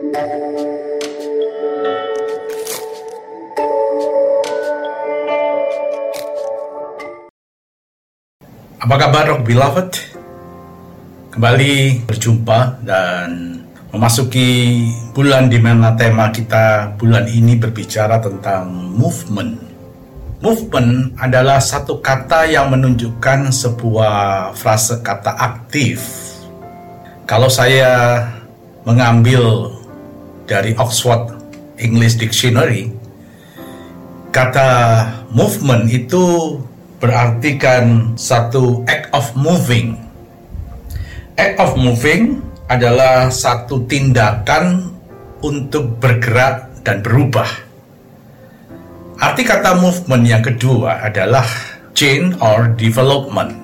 Apa kabar Rock Beloved? Kembali berjumpa dan memasuki bulan di mana tema kita bulan ini berbicara tentang movement. Movement adalah satu kata yang menunjukkan sebuah frase kata aktif. Kalau saya mengambil dari Oxford English Dictionary, kata movement itu berarti kan satu act of moving. Act of moving adalah satu tindakan untuk bergerak dan berubah. Arti kata movement yang kedua adalah change or development.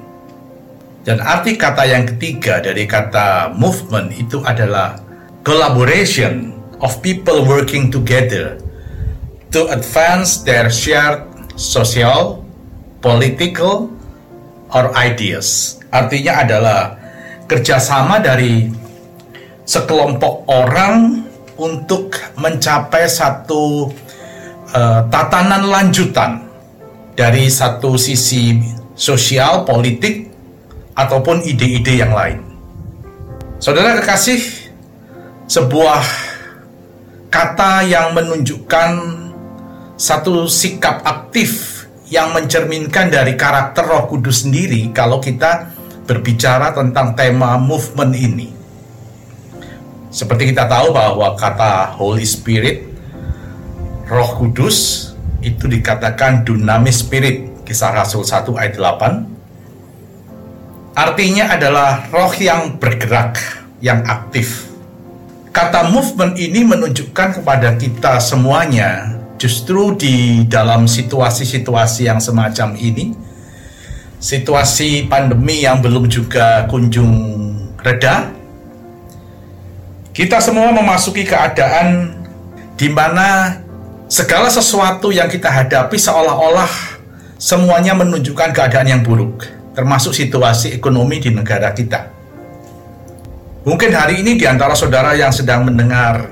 Dan arti kata yang ketiga dari kata movement itu adalah collaboration of people working together to advance their shared social, political or ideas. Artinya adalah kerjasama dari sekelompok orang untuk mencapai satu uh, tatanan lanjutan dari satu sisi sosial, politik, ataupun ide-ide yang lain. Saudara kekasih, sebuah kata yang menunjukkan satu sikap aktif yang mencerminkan dari karakter Roh Kudus sendiri kalau kita berbicara tentang tema movement ini. Seperti kita tahu bahwa kata Holy Spirit, Roh Kudus itu dikatakan dunamis spirit, kisah Rasul 1 ayat 8. Artinya adalah roh yang bergerak, yang aktif. Kata movement ini menunjukkan kepada kita semuanya justru di dalam situasi-situasi yang semacam ini, situasi pandemi yang belum juga kunjung reda, kita semua memasuki keadaan di mana segala sesuatu yang kita hadapi seolah-olah semuanya menunjukkan keadaan yang buruk, termasuk situasi ekonomi di negara kita. Mungkin hari ini di antara saudara yang sedang mendengar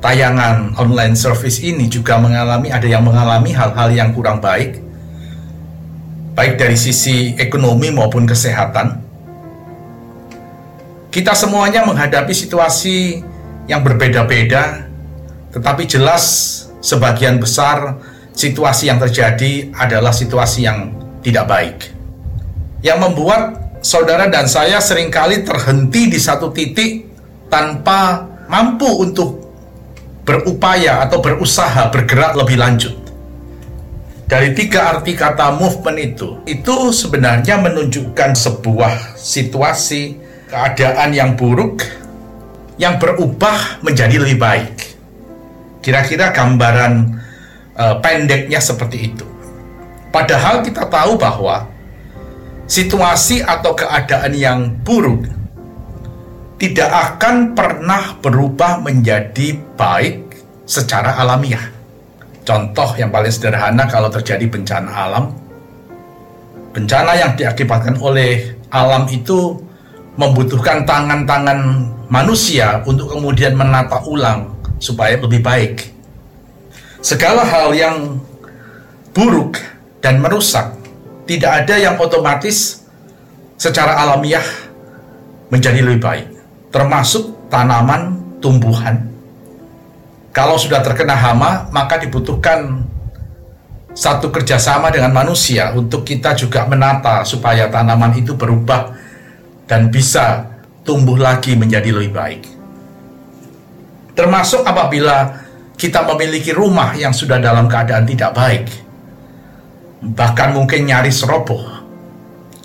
tayangan online service ini juga mengalami ada yang mengalami hal-hal yang kurang baik baik dari sisi ekonomi maupun kesehatan. Kita semuanya menghadapi situasi yang berbeda-beda, tetapi jelas sebagian besar situasi yang terjadi adalah situasi yang tidak baik. Yang membuat saudara dan saya sering kali terhenti di satu titik tanpa mampu untuk berupaya atau berusaha bergerak lebih lanjut. Dari tiga arti kata movement itu, itu sebenarnya menunjukkan sebuah situasi, keadaan yang buruk, yang berubah menjadi lebih baik. Kira-kira gambaran uh, pendeknya seperti itu. Padahal kita tahu bahwa situasi atau keadaan yang buruk tidak akan pernah berubah menjadi baik secara alamiah. Contoh yang paling sederhana kalau terjadi bencana alam, bencana yang diakibatkan oleh alam itu membutuhkan tangan-tangan manusia untuk kemudian menata ulang supaya lebih baik. Segala hal yang buruk dan merusak tidak ada yang otomatis secara alamiah menjadi lebih baik termasuk tanaman, tumbuhan. Kalau sudah terkena hama, maka dibutuhkan satu kerjasama dengan manusia untuk kita juga menata supaya tanaman itu berubah dan bisa tumbuh lagi menjadi lebih baik. Termasuk apabila kita memiliki rumah yang sudah dalam keadaan tidak baik, bahkan mungkin nyaris roboh,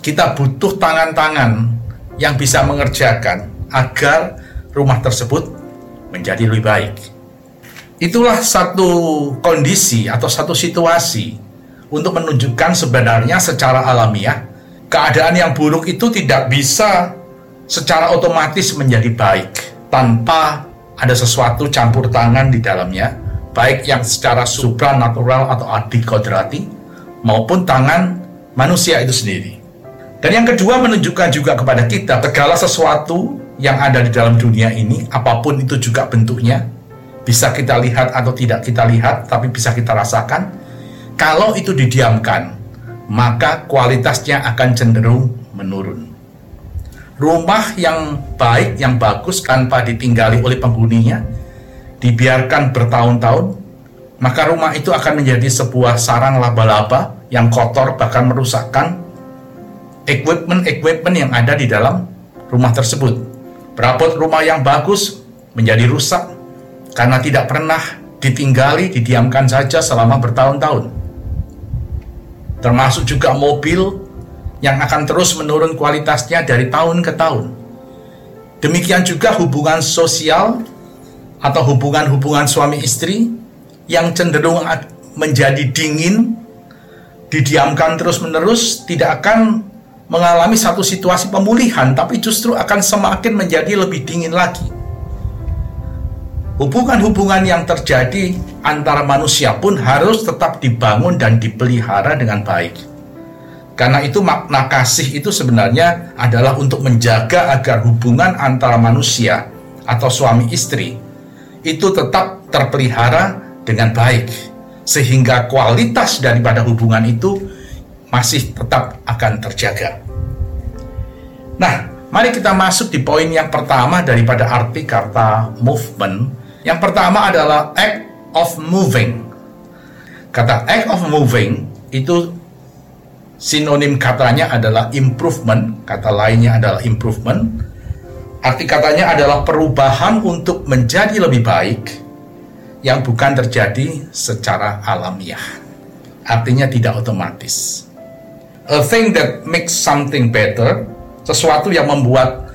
kita butuh tangan-tangan yang bisa mengerjakan agar rumah tersebut menjadi lebih baik. Itulah satu kondisi atau satu situasi untuk menunjukkan sebenarnya secara alamiah keadaan yang buruk itu tidak bisa secara otomatis menjadi baik tanpa ada sesuatu campur tangan di dalamnya, baik yang secara supranatural atau adikodrati maupun tangan manusia itu sendiri. Dan yang kedua menunjukkan juga kepada kita segala sesuatu yang ada di dalam dunia ini, apa pun itu juga bentuknya, bisa kita lihat atau tidak kita lihat, tapi bisa kita rasakan. Kalau itu didiamkan, maka kualitasnya akan cenderung menurun. Rumah yang baik, yang bagus tanpa ditinggali oleh penghuninya, dibiarkan bertahun-tahun, maka rumah itu akan menjadi sebuah sarang laba-laba yang kotor bahkan merusakkan equipment-equipment yang ada di dalam rumah tersebut. Perabot rumah yang bagus menjadi rusak karena tidak pernah ditinggali, didiamkan saja selama bertahun-tahun. Termasuk juga mobil yang akan terus menurun kualitasnya dari tahun ke tahun. Demikian juga hubungan sosial atau hubungan-hubungan suami istri yang cenderung menjadi dingin, didiamkan terus-menerus, tidak akan mengalami satu situasi pemulihan, tapi justru akan semakin menjadi lebih dingin lagi. Hubungan-hubungan yang terjadi antara manusia pun harus tetap dibangun dan dipelihara dengan baik karena itu makna kasih itu sebenarnya adalah untuk menjaga agar hubungan antara manusia atau suami istri itu tetap terpelihara dengan baik sehingga kualitas daripada hubungan itu masih tetap akan terjaga. Nah, mari kita masuk di poin yang pertama daripada arti kata movement. Yang pertama adalah act of moving. Kata act of moving itu Sinonim katanya adalah improvement, kata lainnya adalah improvement. Arti katanya adalah perubahan untuk menjadi lebih baik yang bukan terjadi secara alamiah. Artinya tidak otomatis. A thing that makes something better, sesuatu yang membuat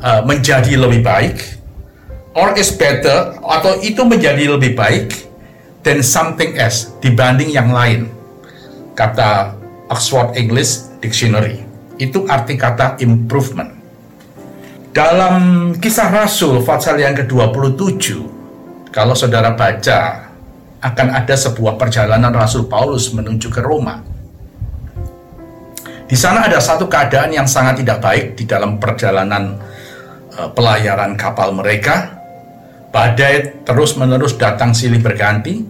uh, menjadi lebih baik, or is better, atau itu menjadi lebih baik than something else dibanding yang lain. Kata Oxford English Dictionary. Itu arti kata improvement. Dalam kisah Rasul pasal yang ke-27, kalau saudara baca, akan ada sebuah perjalanan Rasul Paulus menuju ke Roma. Di sana ada satu keadaan yang sangat tidak baik di dalam perjalanan uh, pelayaran kapal mereka. Badai terus-menerus datang silih berganti,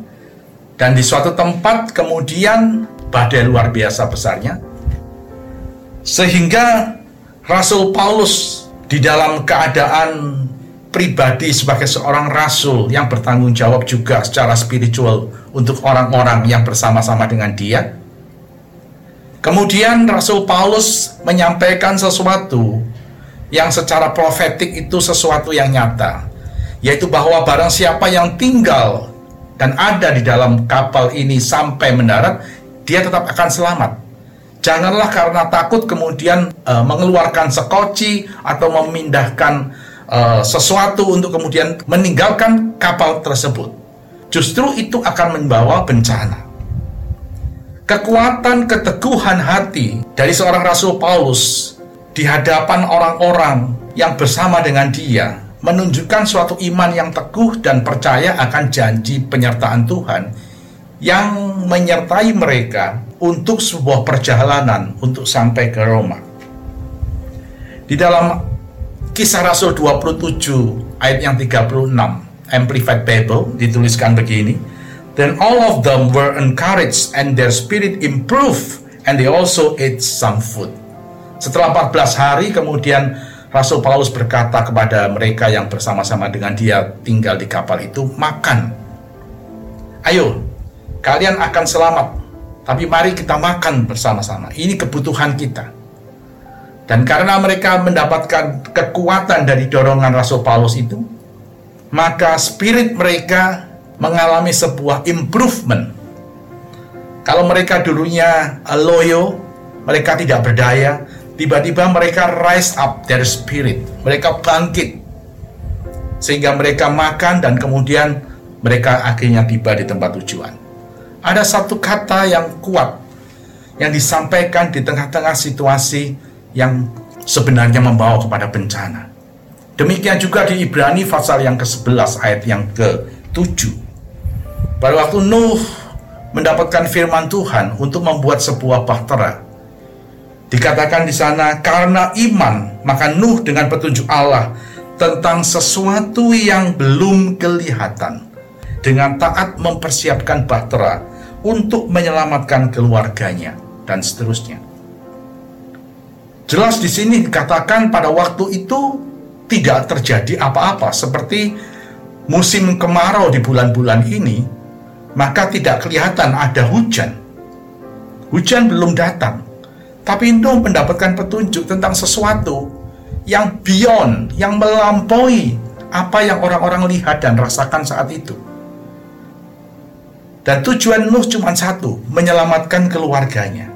dan di suatu tempat kemudian badai luar biasa besarnya. Sehingga Rasul Paulus di dalam keadaan pribadi sebagai seorang rasul yang bertanggung jawab juga secara spiritual untuk orang-orang yang bersama-sama dengan dia. Kemudian Rasul Paulus menyampaikan sesuatu yang secara profetik itu sesuatu yang nyata, yaitu bahwa barang siapa yang tinggal dan ada di dalam kapal ini sampai mendarat, dia tetap akan selamat. Janganlah karena takut kemudian uh, mengeluarkan sekoci atau memindahkan uh, sesuatu untuk kemudian meninggalkan kapal tersebut. Justru itu akan membawa bencana. Kekuatan keteguhan hati dari seorang Rasul Paulus di hadapan orang-orang yang bersama dengan dia menunjukkan suatu iman yang teguh dan percaya akan janji penyertaan Tuhan yang menyertai mereka untuk sebuah perjalanan untuk sampai ke Roma. Di dalam kisah Rasul 27 ayat yang 36 Amplified Bible dituliskan begini, Then all of them were encouraged and their spirit improved and they also ate some food. Setelah 14 hari kemudian Rasul Paulus berkata kepada mereka yang bersama-sama dengan dia tinggal di kapal itu, makan. Ayo, kalian akan selamat. Tapi mari kita makan bersama-sama. Ini kebutuhan kita. Dan karena mereka mendapatkan kekuatan dari dorongan Rasul Paulus itu, maka spirit mereka mengalami sebuah improvement. Kalau mereka dulunya loyo, mereka tidak berdaya, tiba-tiba mereka rise up their spirit. Mereka bangkit. Sehingga mereka makan dan kemudian mereka akhirnya tiba di tempat tujuan ada satu kata yang kuat yang disampaikan di tengah-tengah situasi yang sebenarnya membawa kepada bencana. Demikian juga di Ibrani pasal yang ke-11 ayat yang ke-7. Pada waktu Nuh mendapatkan firman Tuhan untuk membuat sebuah bahtera. Dikatakan di sana karena iman maka Nuh dengan petunjuk Allah tentang sesuatu yang belum kelihatan dengan taat mempersiapkan bahtera untuk menyelamatkan keluarganya dan seterusnya. Jelas di sini dikatakan pada waktu itu tidak terjadi apa-apa seperti musim kemarau di bulan-bulan ini, maka tidak kelihatan ada hujan. Hujan belum datang, tapi Nuh mendapatkan petunjuk tentang sesuatu yang beyond, yang melampaui apa yang orang-orang lihat dan rasakan saat itu. Dan tujuan Nuh cuma satu, menyelamatkan keluarganya.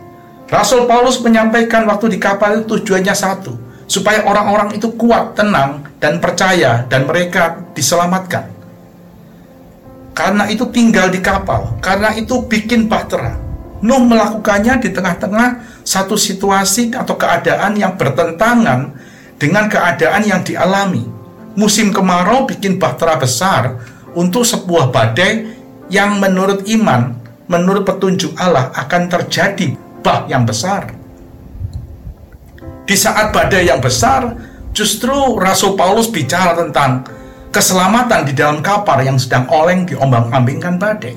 Rasul Paulus menyampaikan waktu di kapal itu tujuannya satu, supaya orang-orang itu kuat, tenang, dan percaya, dan mereka diselamatkan. Karena itu tinggal di kapal, karena itu bikin bahtera. Nuh melakukannya di tengah-tengah satu situasi atau keadaan yang bertentangan dengan keadaan yang dialami. Musim kemarau bikin bahtera besar untuk sebuah badai yang menurut iman, menurut petunjuk Allah akan terjadi bah yang besar. Di saat badai yang besar, justru Rasul Paulus bicara tentang keselamatan di dalam kapal yang sedang oleng diombang-ambingkan badai.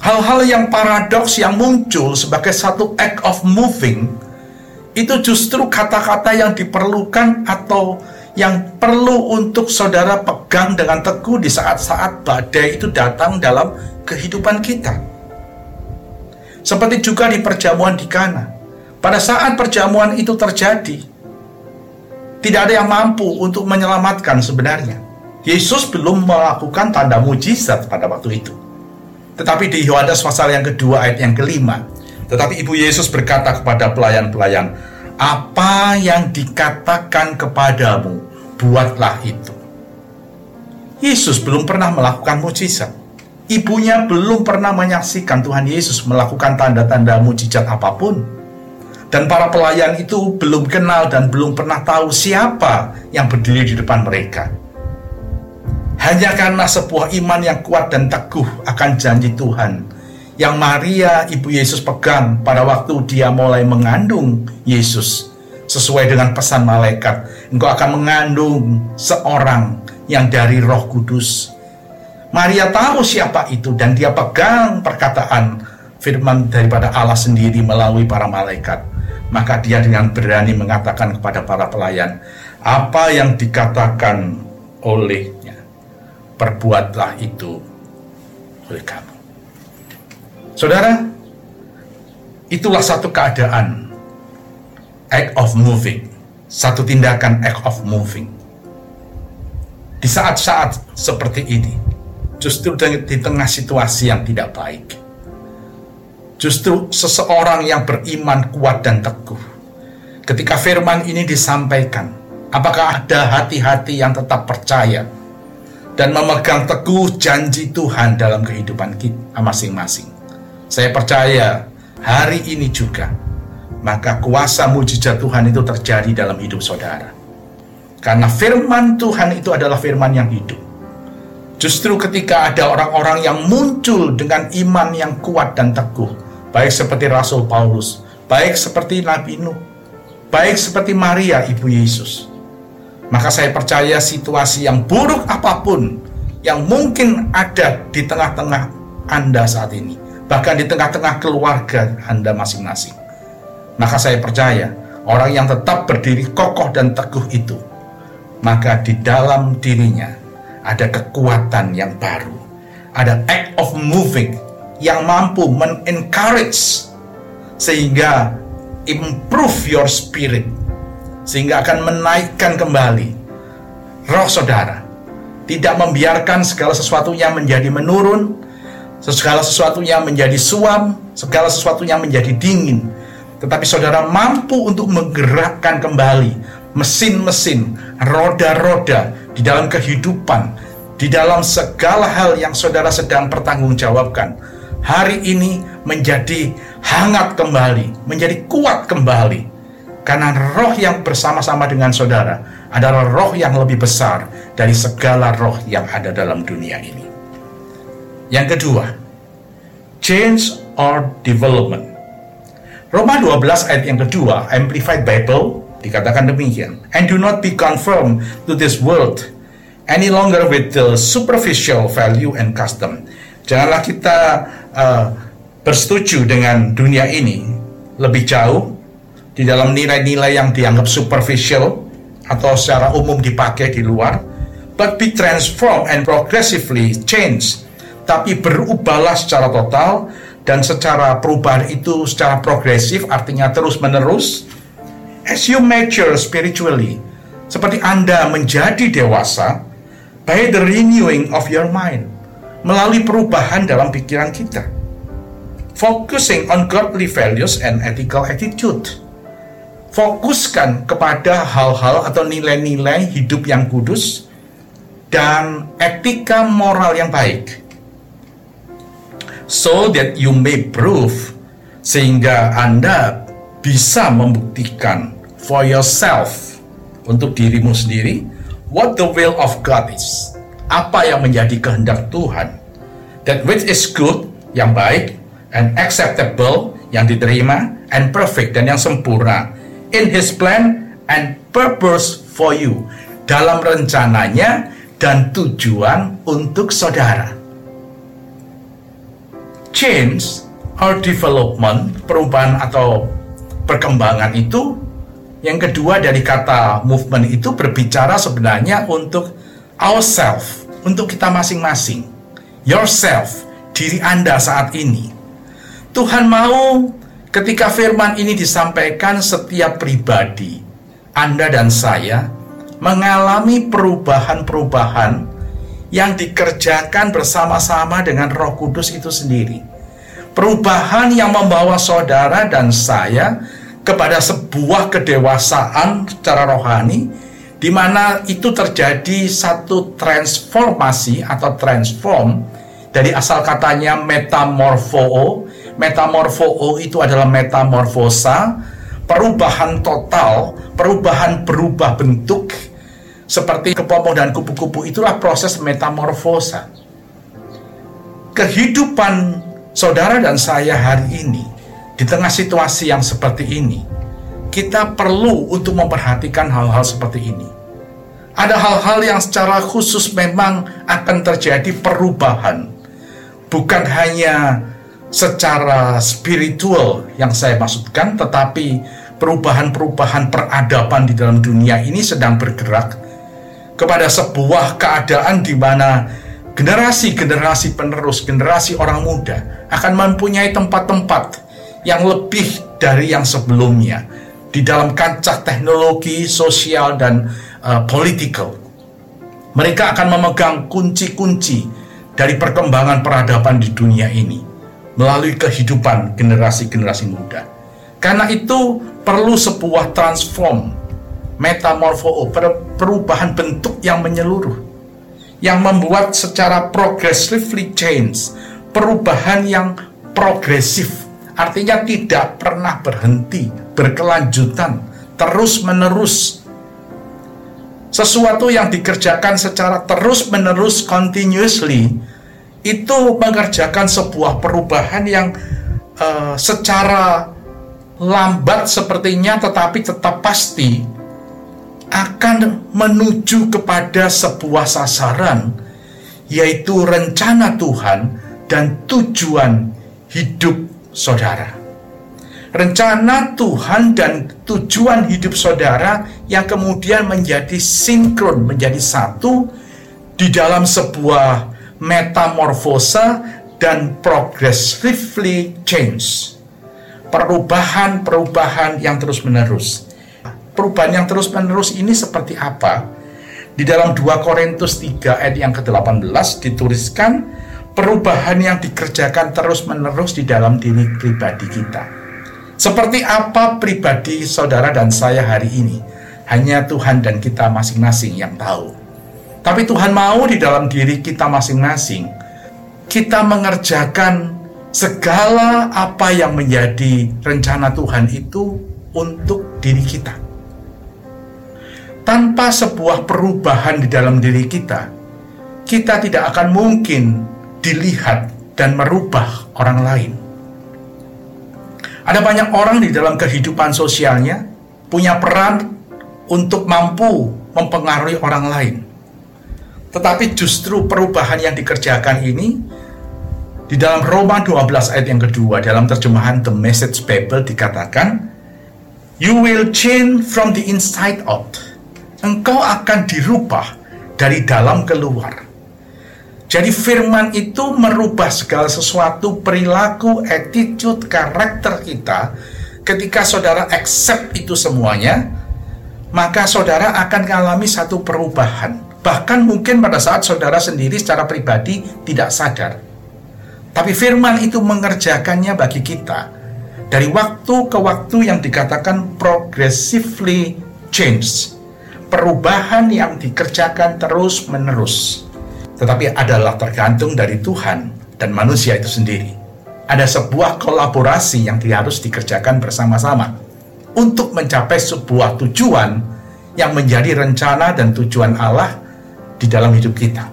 Hal-hal yang paradoks yang muncul sebagai satu act of moving itu justru kata-kata yang diperlukan atau yang perlu untuk saudara pegang dengan teguh di saat-saat badai itu datang dalam kehidupan kita. Seperti juga di perjamuan di Kana. Pada saat perjamuan itu terjadi, tidak ada yang mampu untuk menyelamatkan sebenarnya. Yesus belum melakukan tanda mujizat pada waktu itu. Tetapi di Yohanes pasal yang kedua ayat yang kelima, tetapi Ibu Yesus berkata kepada pelayan-pelayan, apa yang dikatakan kepadamu, buatlah itu. Yesus belum pernah melakukan mujizat. Ibunya belum pernah menyaksikan Tuhan Yesus melakukan tanda-tanda mujizat apa pun. Dan para pelayan itu belum kenal dan belum pernah tahu siapa yang berdiri di depan mereka. Hanya karena sebuah iman yang kuat dan teguh akan janji Tuhan yang Maria ibu Yesus pegang pada waktu dia mulai mengandung Yesus sesuai dengan pesan malaikat. Engkau akan mengandung seorang yang dari roh kudus Maria tahu siapa itu dan dia pegang perkataan firman daripada Allah sendiri melalui para malaikat maka dia dengan berani mengatakan kepada para pelayan, apa yang dikatakan olehnya, perbuatlah itu oleh kamu. Saudara, itulah satu keadaan act of moving, satu tindakan act of moving. Di saat-saat seperti ini, justru di tengah situasi yang tidak baik, justru seseorang yang beriman kuat dan teguh. Ketika firman ini disampaikan, apakah ada hati-hati yang tetap percaya dan memegang teguh janji Tuhan dalam kehidupan kita masing-masing? Saya percaya hari ini juga, maka kuasa mujizat Tuhan itu terjadi dalam hidup saudara. Karena firman Tuhan itu adalah firman yang hidup. Justru ketika ada orang-orang yang muncul dengan iman yang kuat dan teguh, baik seperti Rasul Paulus, baik seperti Nabi Nuh, baik seperti Maria ibu Yesus. Maka saya percaya situasi yang buruk apa pun yang mungkin ada di tengah-tengah Anda saat ini, bahkan di tengah-tengah keluarga Anda masing-masing. Maka saya percaya orang yang tetap berdiri kokoh dan teguh itu, maka di dalam dirinya ada kekuatan yang baru, ada act of moving yang mampu men-encourage sehingga improve your spirit sehingga akan menaikkan kembali. Roh saudara tidak membiarkan segala sesuatunya menjadi menurun segala sesuatunya menjadi suam segala sesuatunya menjadi dingin. Tetapi saudara mampu untuk menggerakkan kembali mesin-mesin roda-roda di dalam kehidupan di dalam segala hal yang saudara sedang pertanggungjawabkan hari ini menjadi hangat kembali, menjadi kuat kembali. Karena roh yang bersama-sama dengan saudara adalah roh yang lebih besar dari segala roh yang ada dalam dunia ini. Yang kedua, change or development. Roma 12 ayat yang kedua, Amplified Bible, Dikatakan demikian. And do not be conformed to this world any longer with the superficial value and custom. Janganlah kita uh, bersetuju dengan dunia ini lebih jauh di dalam nilai-nilai yang dianggap superficial atau secara umum dipakai di luar, but be transformed and progressively change. Tapi berubahlah secara total dan secara perubahan itu secara progresif artinya terus-menerus as you mature spiritually seperti Anda menjadi dewasa by the renewing of your mind melalui perubahan dalam pikiran kita. Focusing on godly values and ethical attitude. Fokuskan kepada hal-hal atau nilai-nilai hidup yang kudus dan etika moral yang baik. So that you may prove sehingga Anda bisa membuktikan for yourself untuk dirimu sendiri what the will of God is. Apa yang menjadi kehendak Tuhan. That which is good, yang baik, and acceptable, yang diterima, and perfect, dan yang sempurna. In His plan and purpose for you. Dalam rencananya dan tujuan untuk saudara change or development, perubahan atau perkembangan itu yang kedua dari kata movement itu berbicara sebenarnya untuk ourself, untuk kita masing-masing. Yourself, diri Anda saat ini. Tuhan mau ketika firman ini disampaikan setiap pribadi, Anda dan saya mengalami perubahan-perubahan yang dikerjakan bersama-sama dengan Roh Kudus itu sendiri. Perubahan yang membawa saudara dan saya kepada sebuah kedewasaan secara rohani di mana itu terjadi satu transformasi atau transform dari asal katanya metamorfoo. Metamorfoo itu adalah metamorfosa, perubahan total, perubahan berubah bentuk seperti kepompong dan kupu-kupu itulah proses metamorfosa. Kehidupan saudara dan saya hari ini di tengah situasi yang seperti ini, kita perlu untuk memperhatikan hal-hal seperti ini. Ada hal-hal yang secara khusus memang akan terjadi perubahan, bukan hanya secara spiritual yang saya maksudkan, tetapi perubahan-perubahan peradaban di dalam dunia ini sedang bergerak kepada sebuah keadaan di mana generasi-generasi penerus, generasi orang muda akan mempunyai tempat-tempat yang lebih dari yang sebelumnya di dalam kancah teknologi, sosial, dan uh, political. Mereka akan memegang kunci-kunci dari perkembangan peradaban di dunia ini melalui kehidupan generasi-generasi muda. Karena itu perlu sebuah transform metamorfo perubahan bentuk yang menyeluruh yang membuat secara progressively change perubahan yang progresif artinya tidak pernah berhenti berkelanjutan terus menerus sesuatu yang dikerjakan secara terus menerus continuously itu mengerjakan sebuah perubahan yang uh, secara lambat sepertinya tetapi tetap pasti akan menuju kepada sebuah sasaran, yaitu rencana Tuhan dan tujuan hidup saudara. Rencana Tuhan dan tujuan hidup saudara yang kemudian menjadi sinkron, menjadi satu di dalam sebuah metamorfosa dan progressively change. Perubahan-perubahan yang terus-menerus perubahan yang terus-menerus ini seperti apa? Di dalam 2 Korintus 3 ayat yang ke-18 dituliskan perubahan yang dikerjakan terus-menerus di dalam diri pribadi kita. Seperti apa pribadi saudara dan saya hari ini? Hanya Tuhan dan kita masing-masing yang tahu. Tapi Tuhan mau di dalam diri kita masing-masing kita mengerjakan segala apa yang menjadi rencana Tuhan itu untuk diri kita tanpa sebuah perubahan di dalam diri kita, kita tidak akan mungkin dilihat dan merubah orang lain. Ada banyak orang di dalam kehidupan sosialnya punya peran untuk mampu mempengaruhi orang lain. Tetapi justru perubahan yang dikerjakan ini di dalam Roma 12 ayat yang kedua dalam terjemahan The Message Bible dikatakan You will change from the inside out. Engkau akan dirubah dari dalam keluar. Jadi firman itu merubah segala sesuatu, perilaku, attitude, karakter kita. Ketika saudara accept itu semuanya, maka saudara akan mengalami satu perubahan. Bahkan mungkin pada saat saudara sendiri secara pribadi tidak sadar. Tapi firman itu mengerjakannya bagi kita. Dari waktu ke waktu yang dikatakan progressively change. Perubahan yang dikerjakan terus menerus tetapi adalah tergantung dari Tuhan dan manusia itu sendiri. Ada sebuah kolaborasi yang harus dikerjakan bersama-sama untuk mencapai sebuah tujuan yang menjadi rencana dan tujuan Allah di dalam hidup kita.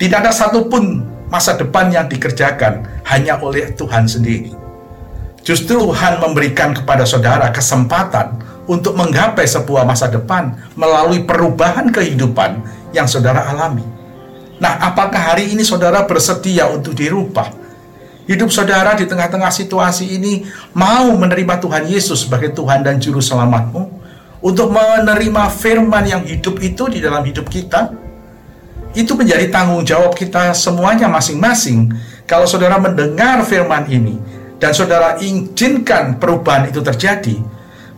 Tidak ada satupun masa depan yang dikerjakan hanya oleh Tuhan sendiri. Justru Tuhan memberikan kepada saudara kesempatan untuk menggapai sebuah masa depan melalui perubahan kehidupan yang saudara alami. Nah, apakah hari ini saudara bersedia untuk dirubah? Hidup saudara di tengah-tengah situasi ini mau menerima Tuhan Yesus sebagai Tuhan dan Juru Selamatmu? Untuk menerima firman yang hidup itu di dalam hidup kita? Itu menjadi tanggung jawab kita semuanya masing-masing. Kalau saudara mendengar firman ini dan saudara izinkan perubahan itu terjadi,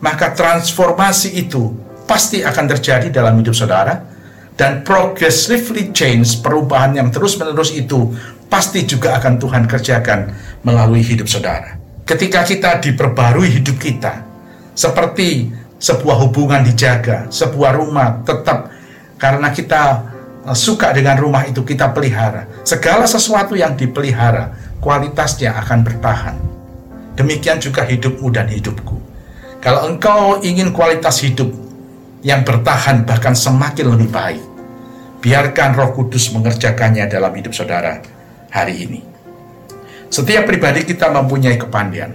maka transformasi itu pasti akan terjadi dalam hidup saudara dan progressively change perubahan yang terus-menerus itu pasti juga akan Tuhan kerjakan melalui hidup saudara. Ketika kita diperbarui hidup kita, seperti sebuah hubungan dijaga, sebuah rumah tetap karena kita uh, suka dengan rumah itu kita pelihara. Segala sesuatu yang dipelihara, kualitasnya akan bertahan. Demikian juga hidupmu dan hidupku. Kalau engkau ingin kualitas hidup yang bertahan bahkan semakin lebih baik. Biarkan Roh Kudus mengerjakannya dalam hidup saudara hari ini. Setiap pribadi kita mempunyai kepandian.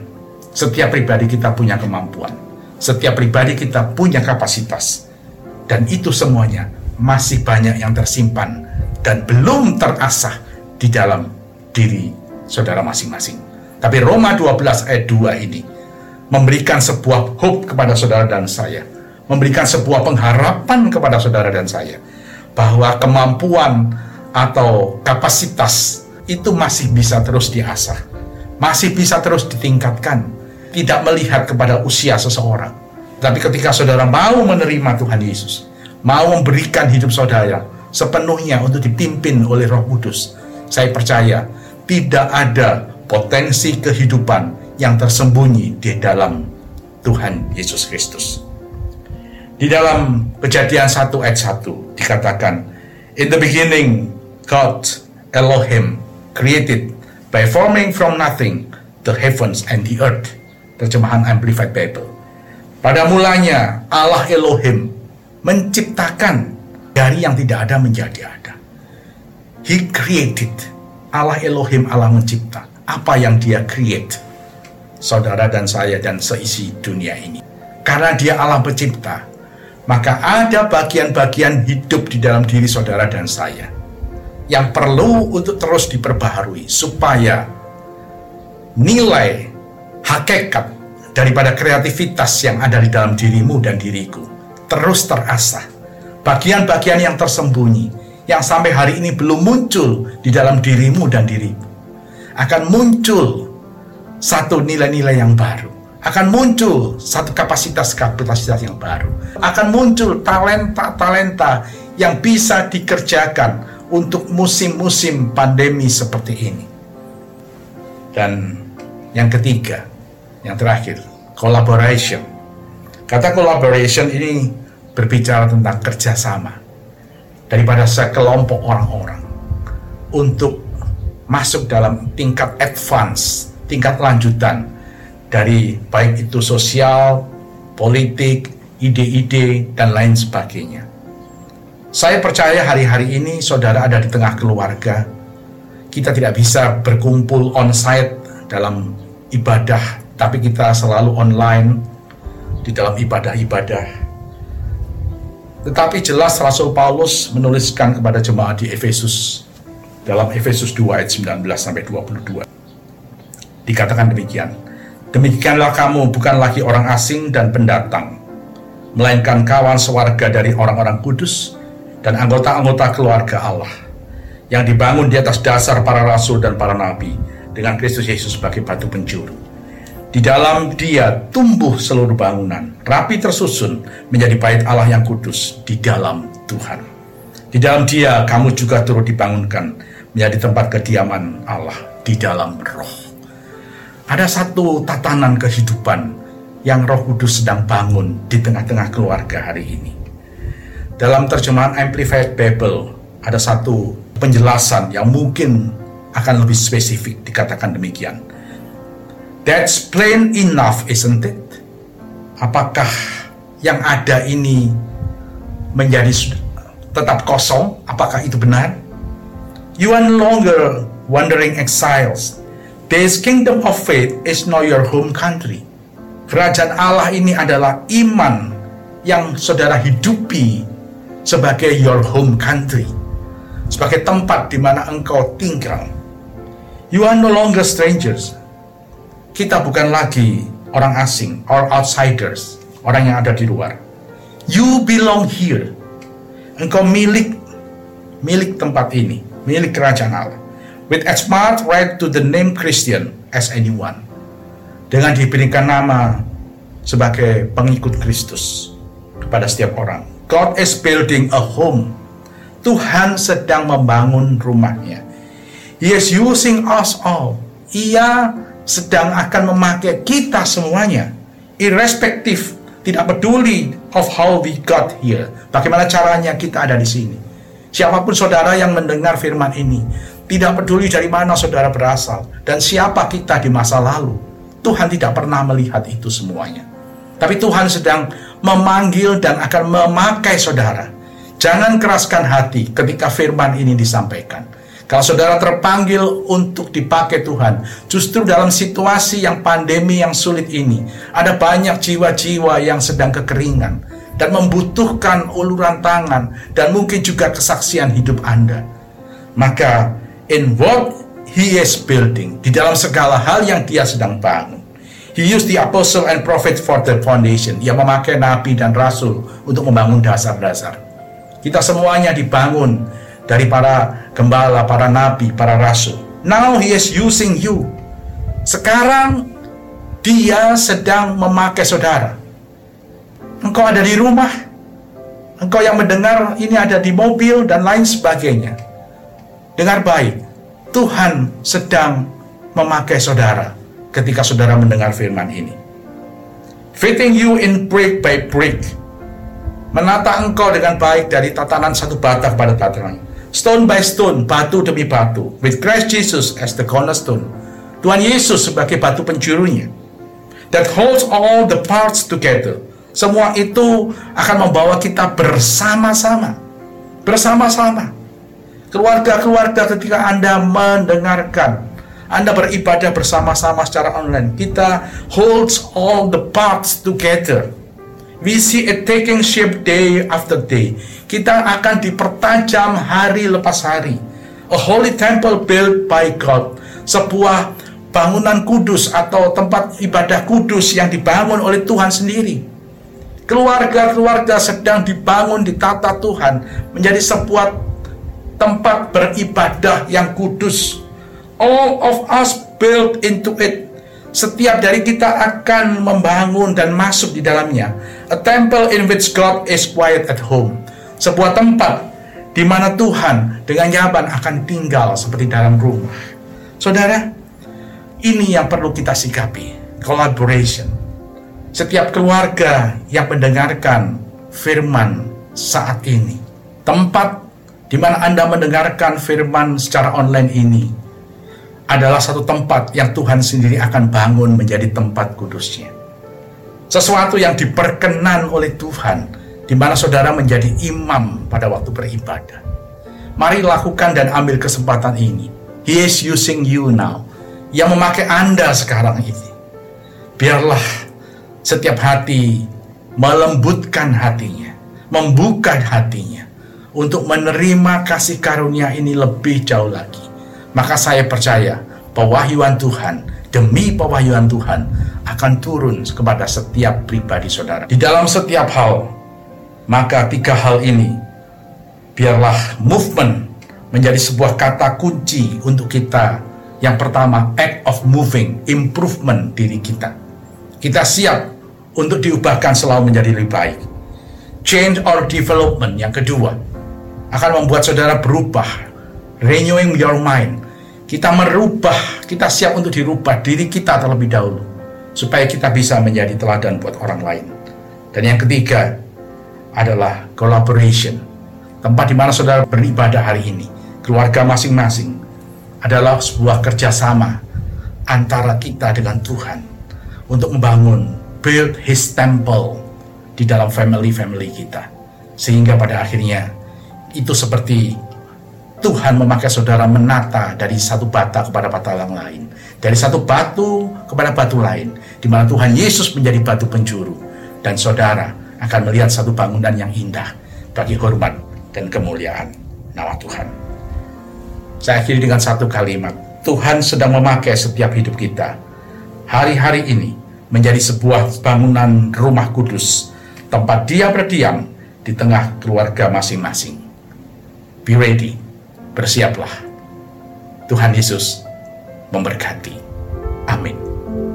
Setiap pribadi kita punya kemampuan. Setiap pribadi kita punya kapasitas. Dan itu semuanya masih banyak yang tersimpan dan belum terasah di dalam diri saudara masing-masing. Tapi Roma 12 ayat 2 ini memberikan sebuah hope kepada saudara dan saya memberikan sebuah pengharapan kepada saudara dan saya bahwa kemampuan atau kapasitas itu masih bisa terus diasah, masih bisa terus ditingkatkan, tidak melihat kepada usia seseorang. Tapi ketika saudara mau menerima Tuhan Yesus, mau memberikan hidup saudara sepenuhnya untuk dipimpin oleh Roh Kudus, saya percaya tidak ada potensi kehidupan yang tersembunyi di dalam Tuhan Yesus Kristus. Di dalam kejadian 1 ayat 1 dikatakan, In the beginning, God, Elohim, created by forming from nothing the heavens and the earth. Terjemahan Amplified Bible. Pada mulanya Allah Elohim menciptakan dari yang tidak ada menjadi ada. He created. Allah Elohim Allah mencipta. Apa yang dia create? Saudara dan saya dan seisi dunia ini. Karena dia Allah pencipta, maka ada bagian-bagian hidup di dalam diri saudara dan saya yang perlu untuk terus diperbaharui supaya nilai hakikat daripada kreativitas yang ada di dalam dirimu dan diriku terus terasah. Bagian-bagian yang tersembunyi yang sampai hari ini belum muncul di dalam dirimu dan dirimu akan muncul satu nilai-nilai yang baru akan muncul satu kapasitas-kapasitas yang baru. Akan muncul talenta-talenta yang bisa dikerjakan untuk musim-musim pandemi seperti ini. Dan yang ketiga, yang terakhir, collaboration. Kata collaboration ini berbicara tentang kerjasama daripada sekelompok orang-orang untuk masuk dalam tingkat advance, tingkat lanjutan dari baik itu sosial, politik, ide-ide, dan lain sebagainya. Saya percaya hari-hari ini saudara ada di tengah keluarga. Kita tidak bisa berkumpul on-site dalam ibadah, tapi kita selalu online. di dalam ibadah-ibadah. Tetapi jelas Rasul Paulus menuliskan kepada jemaat di Efesus dalam Efesus 2 ayat 19 sampai 22. Dikatakan demikian. Demikianlah kamu bukan lagi orang asing dan pendatang, melainkan kawan sewarga dari orang-orang kudus dan anggota-anggota keluarga Allah yang dibangun di atas dasar para rasul dan para nabi dengan Kristus Yesus sebagai batu penjuru. Di dalam dia tumbuh seluruh bangunan, rapi tersusun menjadi bait Allah yang kudus di dalam Tuhan. Di dalam dia kamu juga turut dibangunkan menjadi tempat kediaman Allah di dalam roh. Ada satu tatanan kehidupan yang roh kudus sedang bangun di tengah-tengah keluarga hari ini. Dalam terjemahan Amplified Bible ada satu penjelasan yang mungkin akan lebih spesifik dikatakan demikian. That's plain enough, isn't it? Apakah yang ada ini menjadi tetap kosong? Apakah itu benar? You are no longer wandering exiles. This kingdom of faith is not your home country. Kerajaan Allah ini adalah iman yang saudara hidupi sebagai your home country. Sebagai tempat di mana engkau tinggal You are no longer strangers. Kita bukan lagi orang asing or outsiders, orang yang ada di luar. You belong here. Engkau milik milik tempat ini, milik kerajaan Allah. With as much right to the name Christian as anyone. Dengan diberikan nama sebagai pengikut Kristus kepada setiap orang. God is building a home. Tuhan sedang membangun rumahnya He is using us all. Ia sedang akan memakai kita semuanya. Irrespective, tidak peduli of how we got here. Bagaimana caranya kita ada di sini. Siapa pun saudara yang mendengar firman ini, tidak peduli dari mana saudara berasal dan siapa kita di masa lalu. Tuhan tidak pernah melihat itu semuanya. Tapi Tuhan sedang memanggil dan akan memakai saudara. Jangan keraskan hati ketika firman ini disampaikan kalau saudara terpanggil untuk dipakai Tuhan, justru dalam situasi yang pandemi yang sulit ini, ada banyak jiwa-jiwa yang sedang kekeringan dan membutuhkan uluran tangan dan mungkin juga kesaksian hidup Anda. Maka, in what he is building, di dalam segala hal yang dia sedang bangun, He used the apostle and prophet for the foundation. Ia memakai nabi dan rasul untuk membangun dasar-dasar. Kita semuanya dibangun dari para gembala, para nabi, para rasul. Now he is using you. Sekarang dia sedang memakai saudara. Engkau ada di rumah, engkau yang mendengar ini ada di mobil dan lain sebagainya. Dengar baik, Tuhan sedang memakai saudara ketika saudara mendengar firman ini. Fitting you in brick by brick. Menata engkau dengan baik dari tatanan satu bata kepada tatanan stone by stone, batu demi batu, with Christ Jesus as the cornerstone. Tuhan Yesus sebagai batu penjurunya. That holds all the parts together. Semua itu akan membawa kita bersama-sama. Bersama-sama. Keluarga-keluarga ketika Anda mendengarkan, Anda beribadah bersama-sama secara online, kita holds all the parts together. We see it taking shape day after day kita akan dipertajam hari lepas hari. A holy temple built by God. Sebuah bangunan kudus atau tempat ibadah kudus yang dibangun oleh Tuhan sendiri. Keluarga-keluarga sedang dibangun ditata Tuhan menjadi sebuah tempat beribadah yang kudus. All of us built into it. Setiap dari kita akan membangun dan masuk di dalamnya. A temple in which God is quiet at home sebuah tempat di mana Tuhan dengan nyaman akan tinggal seperti dalam rumah. Saudara, ini yang perlu kita sikapi, collaboration. Setiap keluarga yang mendengarkan firman saat ini, tempat di mana Anda mendengarkan firman secara online ini adalah satu tempat yang Tuhan sendiri akan bangun menjadi tempat kudusnya. Sesuatu yang diperkenan oleh Tuhan di mana saudara menjadi imam pada waktu beribadah. Mari lakukan dan ambil kesempatan ini. He is using you now. Yang memakai Anda sekarang ini. Biarlah setiap hati melembutkan hatinya, membuka hatinya untuk menerima kasih karunia ini lebih jauh lagi. Maka saya percaya pewahyuan Tuhan demi pewahyuan Tuhan akan turun kepada setiap pribadi saudara. Di dalam setiap hal, maka tiga hal ini biarlah movement menjadi sebuah kata kunci untuk kita. Yang pertama, act of moving, improvement diri kita. Kita siap untuk diubahkan selalu menjadi lebih baik. Change or development yang kedua akan membuat saudara berubah. Renewing your mind. Kita merubah, kita siap untuk dirubah diri kita terlebih dahulu supaya kita bisa menjadi teladan buat orang lain. Dan yang ketiga adalah collaboration. Tempat di mana saudara beribadah hari ini, keluarga masing-masing adalah sebuah kerjasama antara kita dengan Tuhan untuk membangun build his temple di dalam family-family kita. Sehingga pada akhirnya itu seperti Tuhan memakai saudara menata dari satu bata kepada bata yang lain. Dari satu batu kepada batu lain. Di mana Tuhan Yesus menjadi batu penjuru. Dan saudara akan melihat satu bangunan yang indah bagi hormat dan kemuliaan nama Tuhan. Saya akhiri dengan satu kalimat. Tuhan sedang memakai setiap hidup kita. Hari-hari ini menjadi sebuah bangunan rumah kudus, tempat dia berdiam di tengah keluarga masing-masing. Be ready, bersiaplah. Tuhan Yesus memberkati. Amin.